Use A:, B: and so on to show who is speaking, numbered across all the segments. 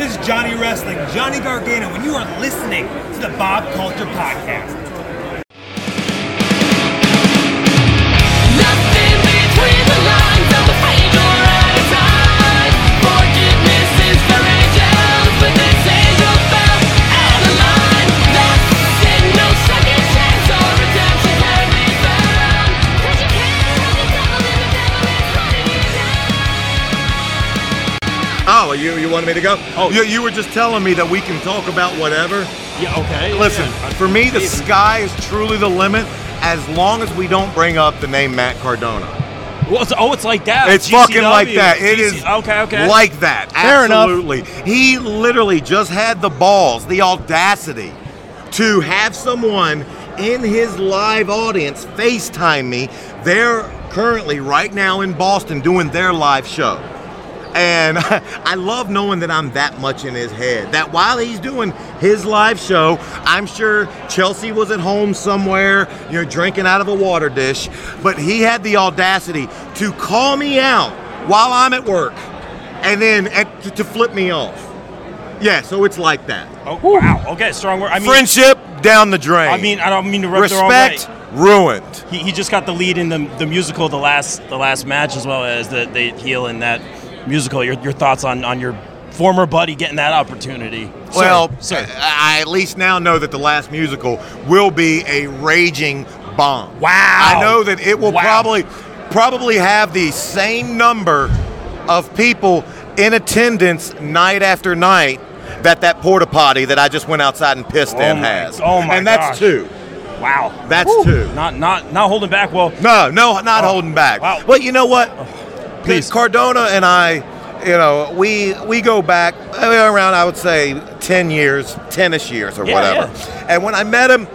A: This is Johnny Wrestling, Johnny Gargano, and you are listening to the Bob Culture Podcast.
B: You you
C: wanted me to go?
D: Oh.
C: you, you were just telling me that we can talk about whatever.
D: Yeah, okay.
C: Listen,
D: yeah.
C: for me, the sky is truly the limit. As long as we don't bring up the name Matt Cardona,
D: Well, it's, oh, it's like that.
C: it's fucking like that. It
D: GC
C: is
D: Okay, okay.
C: like that.
E: Fair enough.
C: Absolutely. He literally just had the balls, the audacity, to have someone in his live audience FaceTime me. They're currently right now in Boston doing their live show. And I love knowing that I'm that much in his head. That while he's doing his live show, I'm sure Chelsea was at home somewhere, you know, drinking out of a water dish, but he had the audacity to call me out while I'm at work and then to, to flip me off. Yeah, so it's like that.
D: Oh, wow. Okay, strong word. I mean,
C: Friendship down the drain.
D: I mean, I don't mean to rub the wrong
C: respect ruined.
D: He, he just got the lead in the, the musical, the last the last match, as well as the they heal in that musical. Your, your thoughts on, on your former buddy getting that opportunity?
C: Well,
D: sir.
C: I at least now know that the last musical will be a raging bomb.
D: Wow.
C: I know that it will
D: Wow.
C: probably probably have the same number of people in attendance night after night that that porta potty that I just went outside and pissed
D: Oh
C: in
D: my-
C: has.
D: oh my
C: And that's
D: gosh.
C: two.
D: wow.
C: That's
D: Woo.
C: two.
D: Not not not holding back. Well,
C: No, no, not
D: Oh,
C: holding back.
D: wow.
C: Well, you know what? Oh.
D: Please.
C: Cardona and I, you know, we we go back around I would say ten years, ten-ish years or
D: Yeah,
C: whatever. And when I met him,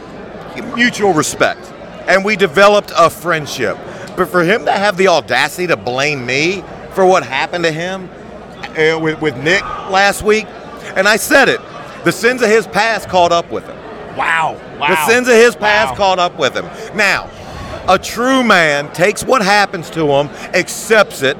C: mutual respect, and we developed a friendship. But for him to have the audacity to blame me for what happened to him uh, with, with Nick last week, and I said it, the sins of his past caught up with him.
D: wow. Wow.
C: The sins of his past
D: Wow.
C: caught up with him. Now, a true man takes what happens to him, accepts it,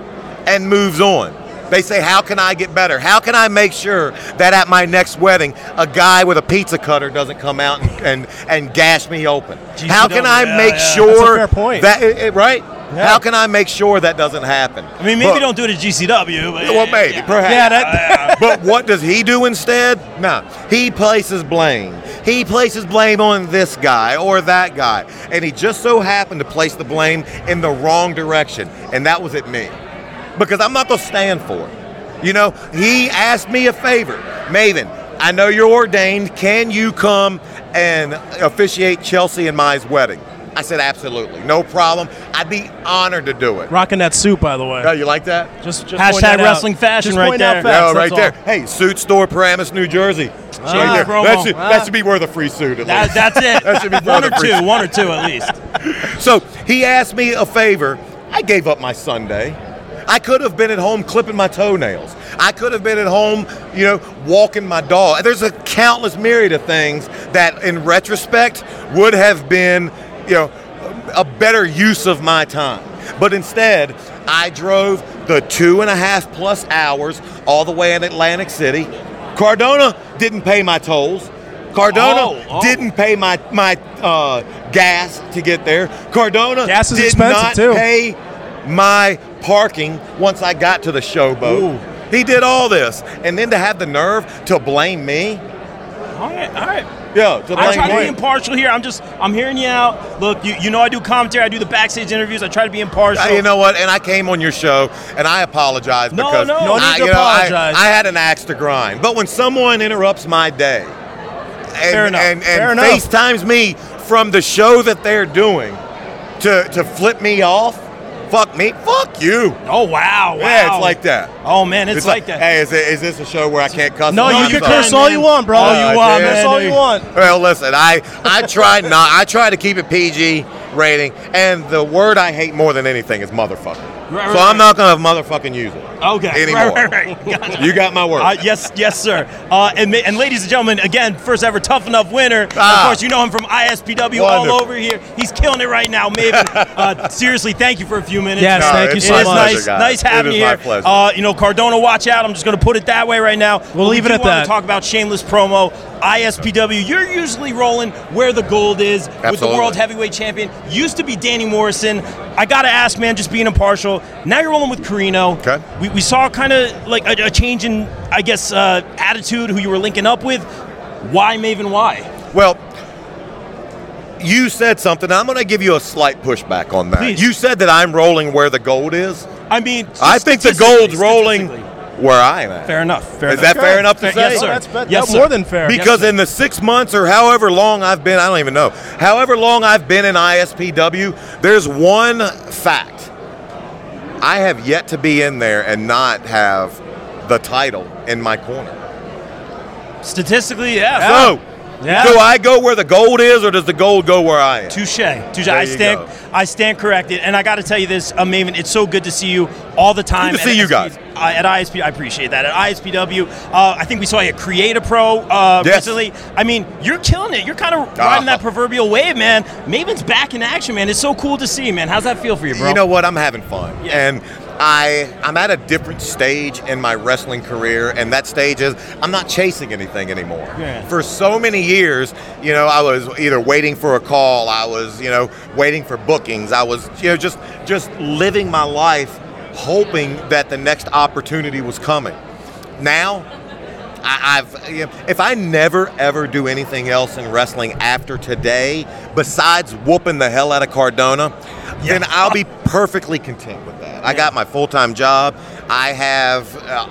C: and moves on. They say, How can I get better? How can I make sure that at my next wedding, a guy with a pizza cutter doesn't come out and, and, and gash me open? How can I
D: Yeah,
C: make
D: yeah.
C: sure
E: That's a fair point.
C: that, eh, eh, right? How can I make sure that doesn't happen?
D: I mean, maybe
C: But-
D: don't do it at GCW. But
C: Well, maybe,
D: yeah.
C: perhaps.
E: Yeah, that-
C: but what does he do instead? No, he places blame. He places blame on this guy or that guy, and he just so happened to place the blame in the wrong direction, and that was at me, because I'm not gonna stand for it. You know, he asked me a favor, Maven. I know you're ordained. Can you come and officiate Chelsea and my wedding? I said absolutely, no problem. I'd be honored to do it.
E: Rocking that suit, by the way.
C: Oh, you like that?
E: Just, just
D: Hashtag
E: point that out.
D: wrestling fashion
E: Just
D: right there.
E: facts,
C: Yeah, right
E: that's
C: there.
E: all.
C: Hey, suit store, Paramus, New Jersey.
D: Ah,
C: Right there. That should,
E: Ah.
C: that should be worth a free suit at
D: That,
C: least.
D: that's it.
C: That should be
D: one or
C: part of
D: two.
C: free-
D: One or two at least.
C: So he asked me a favor. I gave up my Sunday. I could have been at home clipping my toenails. I could have been at home, you know, walking my dog. There's a countless myriad of things that, in retrospect, would have been, you know, a better use of my time. But instead, I drove the two and a half plus hours all the way in Atlantic City. Cardona didn't pay my tolls. Cardona
D: Oh, oh.
C: didn't pay my my uh, gas to get there. Cardona
E: Gas is
C: did
E: expensive,
C: not
E: too.
C: pay my parking once I got to the showboat. He did all this, and then to have the nerve to blame me.
D: All right, all right.
C: Yeah, to
D: I
C: blame
D: try to be impartial here. I'm just, I'm hearing you out. Look, you, you know I do commentary. I do the backstage interviews. I try to be impartial.
C: You know what? And I came on your show, and I apologize
D: No,
C: because
D: no. No
E: need
C: I,
E: to
C: you know, I-
E: apologize.
C: I, had an axe to grind. But when someone interrupts my day, and,
D: Fair enough.
C: and, and
E: enough.
C: FaceTimes me from the show that they're doing to to flip me off, fuck me, fuck you.
D: Oh wow, wow.
C: Yeah, it's like that.
D: Oh man, it's, like, that.
C: Hey, is, it, is this a show where I can't cuss?
E: No, you can curse all you want, bro.
D: All you
C: Uh,
D: want, man.
E: all you want.
C: Well, listen, I I try not. I try to keep it PG rating, and the word I hate more than anything is motherfucker.
D: Right,
C: so
D: right,
C: I'm not gonna motherfucking use it.
D: Okay.
C: Anymore.
D: Right, right, right. Gotcha.
C: You got my word.
D: Uh, yes, yes, sir. Uh, and, ma- and ladies and gentlemen, again, first ever Tough Enough winner.
C: Ah.
D: of course, you know him from ISPW all over here. He's killing it right now, Maven. uh, seriously, thank you for a few minutes.
E: Yes,
C: No,
E: thank you
C: it's
E: so
C: my
D: It is
E: much.
C: pleasure,
D: nice,
C: guys.
D: nice having you here.
C: pleasure.
D: Uh, you know, Cardona, watch out. I'm just going to put it that way right now.
E: We'll leave it at
D: wanna
E: that.
D: Talk about shameless promo. ISPW, you're usually rolling where the gold is with the world heavyweight champion. Used to be Danny Morrison. I gotta ask, man, just being impartial. Now you're rolling with Carino.
C: Okay.
D: We, we saw kind of like a, a change in, I guess, uh, attitude. Who you were linking up with. Why Maven? Why?
C: Well, you said something. I'm going to give you a slight pushback on that.
D: Please.
C: You said that I'm rolling where the gold is.
D: I mean,
C: I think the gold's rolling where I'm at.
D: Fair enough. Fair
C: Is
D: enough.
C: that fair enough to
D: Fair-
C: say?
D: yes, sir.
E: Oh, that's, that's
D: Yes,
E: more
D: sir.
E: than fair.
C: Because
D: sir.
C: in the six months or however long I've been, I don't even know, however long I've been in ISPW, there's one fact. I have yet to be in there and not have the title in my corner.
D: Statistically, yeah.
C: So,
D: Yeah.
C: do I go where the gold is or does the gold go where I am?
D: Touche. Touche. I stand.
C: go.
D: I stand corrected, and I got to tell you this, uh, Maven. It's so good to see you all the time.
C: Good to see you guys.
D: uh, at ISP. I appreciate that. At ISPW, uh, I think we saw you at Create a Pro uh,
C: Yes.
D: recently. I mean, you're killing it. You're kind of riding that
C: Uh-huh.
D: proverbial wave, man. Maven's back in action, man. It's so cool to see, man. How's that feel for you, bro?
C: You know what? I'm having fun,
D: Yeah.
C: and I I'm at a different stage in my wrestling career, and that stage is I'm not chasing anything anymore.
D: Yeah.
C: For so many years, you know, I was either waiting for a call, I was you know waiting for bookings, I was you know just just living my life, hoping that the next opportunity was coming. Now. I, I've you know, if I never ever do anything else in wrestling after today, besides whooping the hell out of Cardona, then I'll be perfectly content with that. I got my full time job. I have. Uh,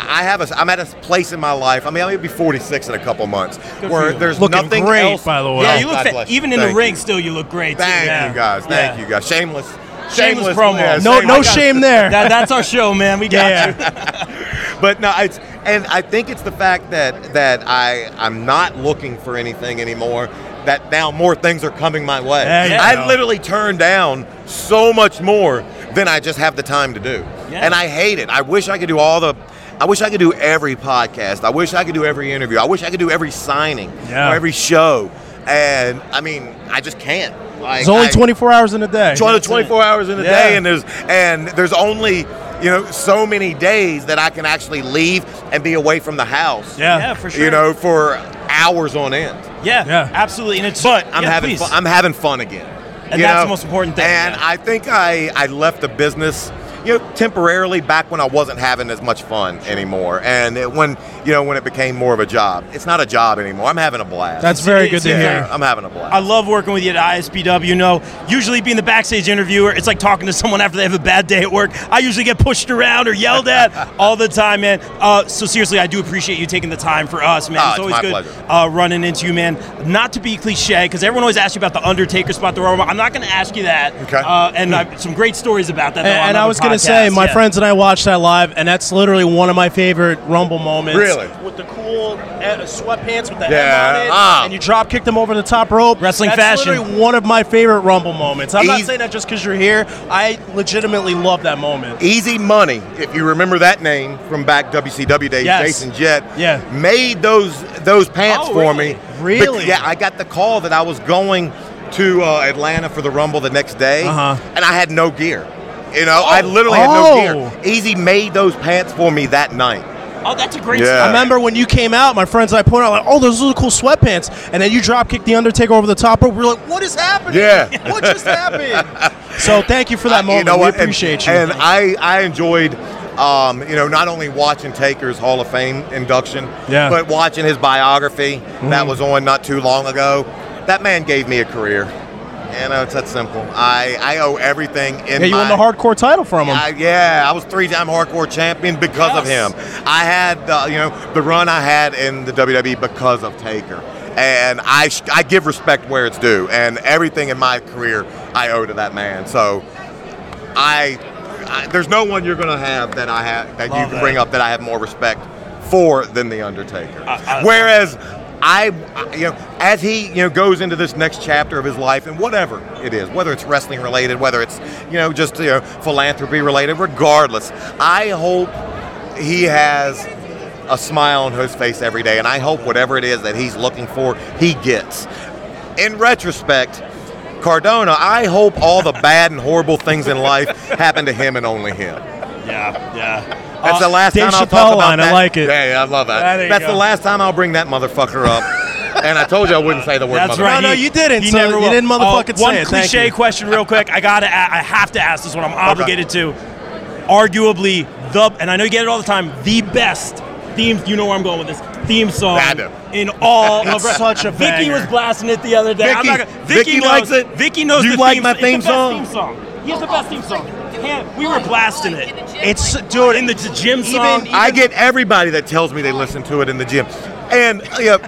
C: I have a. I'm at a place in my life. I mean, I'm gonna be 46 in a couple months,
D: Good
C: where there's
E: Looking
C: nothing
E: great,
C: else.
E: by the way.
D: yeah, you look fa- even in
C: Thank
D: the ring.
C: you.
D: Still, you look great. too.
C: Thank
D: Yeah.
C: you guys. Thank
D: Yeah.
C: you guys. Shameless.
D: Shameless promo.
C: yeah,
E: No, no shame there.
D: That, that's our show, man. We got
E: Yeah.
D: you.
C: but no, it's and I think it's the fact that that I I'm not looking for anything anymore. That now more things are coming my way.
E: There you
C: I
E: go.
C: literally turn down so much more than I just have the time to do,
D: Yeah.
C: and I hate it. I wish I could do all the. I wish I could do every podcast. I wish I could do every interview. I wish I could do every signing
E: Yeah.
C: or every show. And I mean, I just can't. Like,
E: It's only
C: I-
E: 24 hours in a day.
C: 20, 24 hours in a
E: Yeah.
C: day and there's and there's only you know so many days that I can actually leave and be away from the house
E: Yeah.
D: Yeah, for sure.
C: you know for hours on end
D: Yeah,
E: Yeah.
D: absolutely. And it's
C: but I'm
D: yeah,
C: having
D: please.
C: fun, I'm having fun again
D: And that's the most important thing,
C: and
D: yeah.
C: I think I I left the business you know temporarily back when I wasn't having as much fun anymore and it, when you know when it became more of a job it's not a job anymore I'm having a blast
E: That's very good to
D: Yeah.
E: hear.
C: I'm having a blast
D: I love working with you at ISPW. You know, usually being the backstage interviewer, it's like talking to someone after they have a bad day at work. I usually get pushed around or yelled at all the time, man. Uh, so seriously, I do appreciate you taking the time for us, man.
C: Oh,
D: it's
C: it's
D: always good uh, running into you, man. Not to be cliche, because everyone always asks you about the Undertaker spot, the Royal I'm not going to ask you that.
C: Okay.
D: Uh, and I've some great stories about that. Though,
E: And, and I was going to say, my
D: Yeah.
E: friends and I watched that live, and that's literally one of my favorite Rumble moments.
C: Really?
E: With the cool uh, sweatpants with the
C: Yeah,
E: hem on it,
C: ah.
E: and you drop kick them over the top rope.
D: Wrestling fashion.
E: that's
D: fashion.
E: literally one of my favorite Rumble moments. I'm not saying that just because you're here. I legitimately love that moment.
C: Easy Money, if you remember that name from back WCW days,
E: Yes.
C: Jason Jett,
E: Yeah.
C: made those those pants
D: Oh,
C: for
D: really?
C: me.
E: Really?
C: Bec- yeah, I got the call that I was going to uh, Atlanta for the Rumble the next day,
E: Uh-huh.
C: and I had no gear. You know, I literally had no
E: Oh.
C: gear. Easy made those pants for me that night.
D: Oh, that's a great
C: Yeah.
D: story.
E: I remember when you came out, my friends and I pointed out, like, oh, those are cool sweatpants. And then you drop kick The Undertaker over the top rope. We are like, what is happening?
C: Yeah.
E: What just happened? So thank you for that
C: Uh,
E: moment.
C: You know
E: we
C: what? And-
E: appreciate you.
C: And I, I enjoyed, um, you know, not only watching Taker's Hall of Fame induction,
E: Yeah. Mm-hmm.
C: but watching his biography that was on not too long ago. That man gave me a career. You know, it's that simple. I, I owe everything in
E: yeah, you
C: my,
E: won the hardcore title from him.
C: I, yeah, I was three-time hardcore champion because of him. I had, uh, you know, the run I had in the WWE because of Taker, and I sh- I give respect where it's due, and everything in my career I owe to that man. So, I, I there's no one you're gonna have that I have that you can
D: that.
C: bring up that I have more respect for than the Undertaker.
D: I- I-
C: Whereas I, you know, as he, you know, goes into this next chapter of his life and whatever it is, whether it's wrestling related, whether it's, you know, just, you know, philanthropy related, regardless, I hope he has a smile on his face every day. And I hope whatever it is that he's looking for, he gets. In retrospect, Cardona, I hope all the bad and horrible things in life happen to him and only him.
D: Yeah, yeah.
C: That's
D: Uh,
C: the last
E: Dave
C: time I'll
E: Chappelle
C: talk about
E: line, I like it.
C: Yeah, yeah, I love that.
E: Ah, there you
C: That's
E: go.
C: the last time I'll bring that motherfucker up. and I told you I wouldn't say the word
D: That's
C: motherfucker.
D: right.
E: No, no, you didn't,
D: He
E: so
D: never
E: you
D: will.
E: didn't motherfucking
D: Uh, One
E: it. Thank
D: cliche
E: you.
D: question, real quick. I gotta. a- I have to ask this one. I'm obligated to. Arguably the, and I know you get it all the time. The best theme. You know where I'm going with this theme song
C: I do.
D: in all
E: It's
D: of.
E: such a
D: Vicky
E: banger.
D: was blasting it the other day. I'm
C: Vicky-
D: not gonna,
C: Vicky
D: knows,
C: likes it?
D: Vicky knows
C: Do you
D: the
C: like
D: theme,
C: my
D: it's
C: theme
D: the best
C: song?
D: theme song. He has the best theme song. Man, we were blasting it.
E: It's dude
D: in the gym song.
E: Even-
C: I get everybody that tells me they listen to it in the gym. And you know,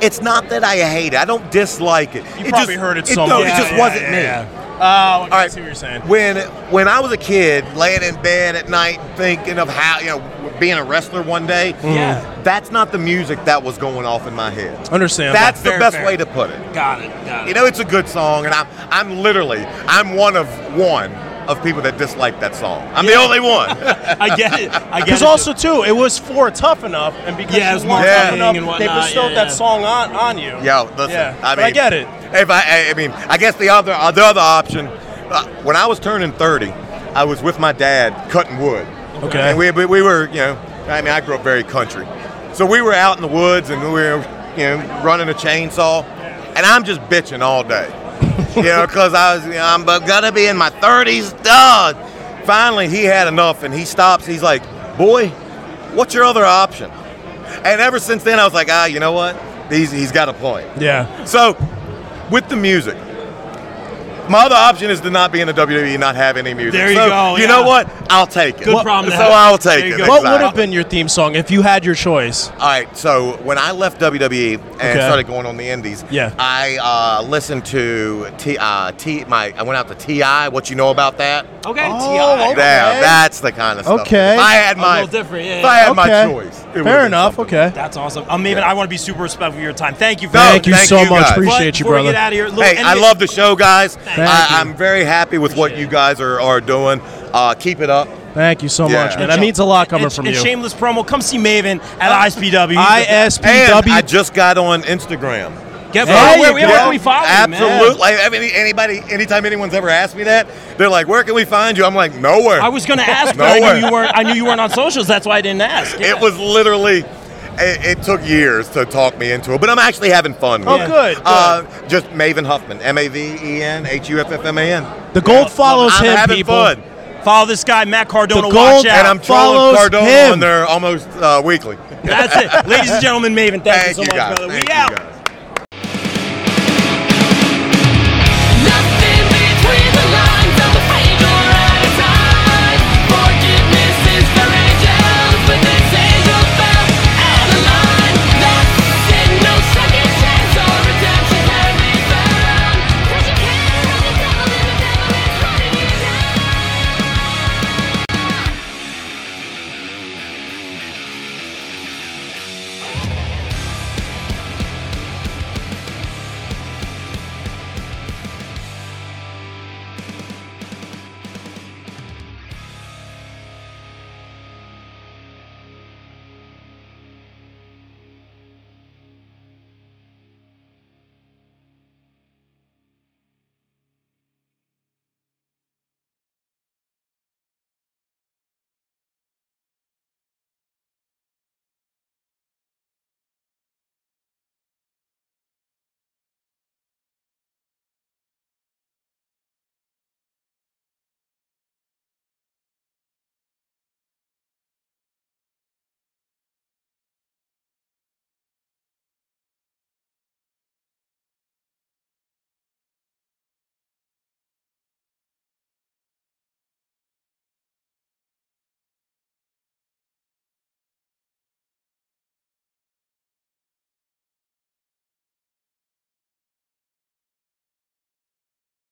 C: it's not that I hate it. I don't dislike it.
E: You
C: it
E: probably
C: just,
E: heard it so
C: no,
E: much.
C: it just
E: Yeah,
C: wasn't
E: yeah,
C: me.
E: yeah. Oh, I
C: All right.
E: see what you're saying.
C: When when I was a kid, laying in bed at night thinking of how you know being a wrestler one day, mm-hmm.
D: Yeah.
C: that's not the music that was going off in my head.
E: Understand.
C: That's the
D: Fair,
C: best
D: fair.
C: way to put it.
D: Got it. Got it.
C: You know, it's a good song, and I'm I'm literally I'm one of one of people that dislike that song. I'm the only one.
D: I get it. I get
E: Because
D: it.
E: also too, it was for tough enough, and because
D: Yeah, it
E: you
D: was
E: weren't
C: marketing
E: tough enough,
D: and
E: they bestowed
D: yeah,
E: that song on on you.
C: Yo, listen.
E: Yeah,
C: I
E: but
C: mean,
E: I get it.
C: If I, I, I mean, I guess the other, uh, the other option, uh, when I was turning 30, I was with my dad cutting wood.
E: Okay.
C: And we, we, we were, you know, I mean, I grew up very country, so we were out in the woods and we were, you know, running a chainsaw, and I'm just bitching all day, you know, because I was, you know, I'm gonna be in my 30s, dog. Finally, he had enough, and he stops. He's like, "Boy, what's your other option?" And ever since then, I was like, "Ah, you know what? He's he's got a point."
E: Yeah.
C: So, with the music, my other option is to not be in the WWE and not have any music.
D: There you
C: So,
D: go,
C: You
D: yeah.
C: know what? I'll take it.
D: Good problem
C: So. I'll take it.
D: go.
E: What would have been your theme song if you had your choice?
C: All right, so when I left WWE and
E: Okay.
C: started going on the Indies,
E: Yeah.
C: I uh, listened to T, uh, T. My I went out to Ti. What you know about that?
D: Okay.
E: Oh,
D: T.I.
E: okay.
C: Yeah, that's the kind of stuff.
E: Okay.
C: If I had
D: A
C: my,
D: little different, yeah,
C: if. I had my choice, it
E: Fair enough. Okay.
D: That's awesome. Um, Maven, I want to be super respectful of your time. Thank you.
C: No,
D: very
E: Thank you
C: thank
E: so
C: you,
E: much.
C: guys.
E: Appreciate
D: But
E: you,
D: before
E: brother.
D: get out of here, little,
C: Hey,
D: any-
C: I love the show, guys.
D: Thank
C: I,
E: you.
C: I'm very happy with what you guys are, are doing. Uh, keep it up.
E: Thank you so
C: Yeah.
E: much, man. That means a lot coming
D: and,
E: from
D: and
E: you.
D: shameless promo. Come see Maven at ISPW.
C: And
E: ISPW.
C: I just got on Instagram.
D: Get
E: There
D: where,
E: you
D: where, where
E: go.
D: can we follow you, man?
C: Absolutely. I mean, anybody, anytime anyone's ever asked me that, they're like, "Where can we find you?" I'm like, "Nowhere."
D: I was going to ask, but I
C: Nowhere.
D: knew you weren't. I knew you weren't on socials. That's why I didn't ask.
C: It was literally. It, it took years to talk me into it, but I'm actually having fun.
E: Oh,
C: with it.
E: good, good.
C: Uh, just Maven Huffman, M A V E N H U F F M A N.
E: the gold follows
C: I'm
E: him,
C: having
E: people.
C: fun,
D: Follow this guy, Matt Cardona.
E: The
D: watch out.
C: and I'm
E: following
C: Cardona
E: him.
C: on there almost uh, weekly.
D: That's it, ladies and gentlemen. Maven, thank,
C: Thank
D: you so
C: you
D: much,
C: guys.
D: brother.
C: Thank
D: we
C: you
D: out.
C: guys.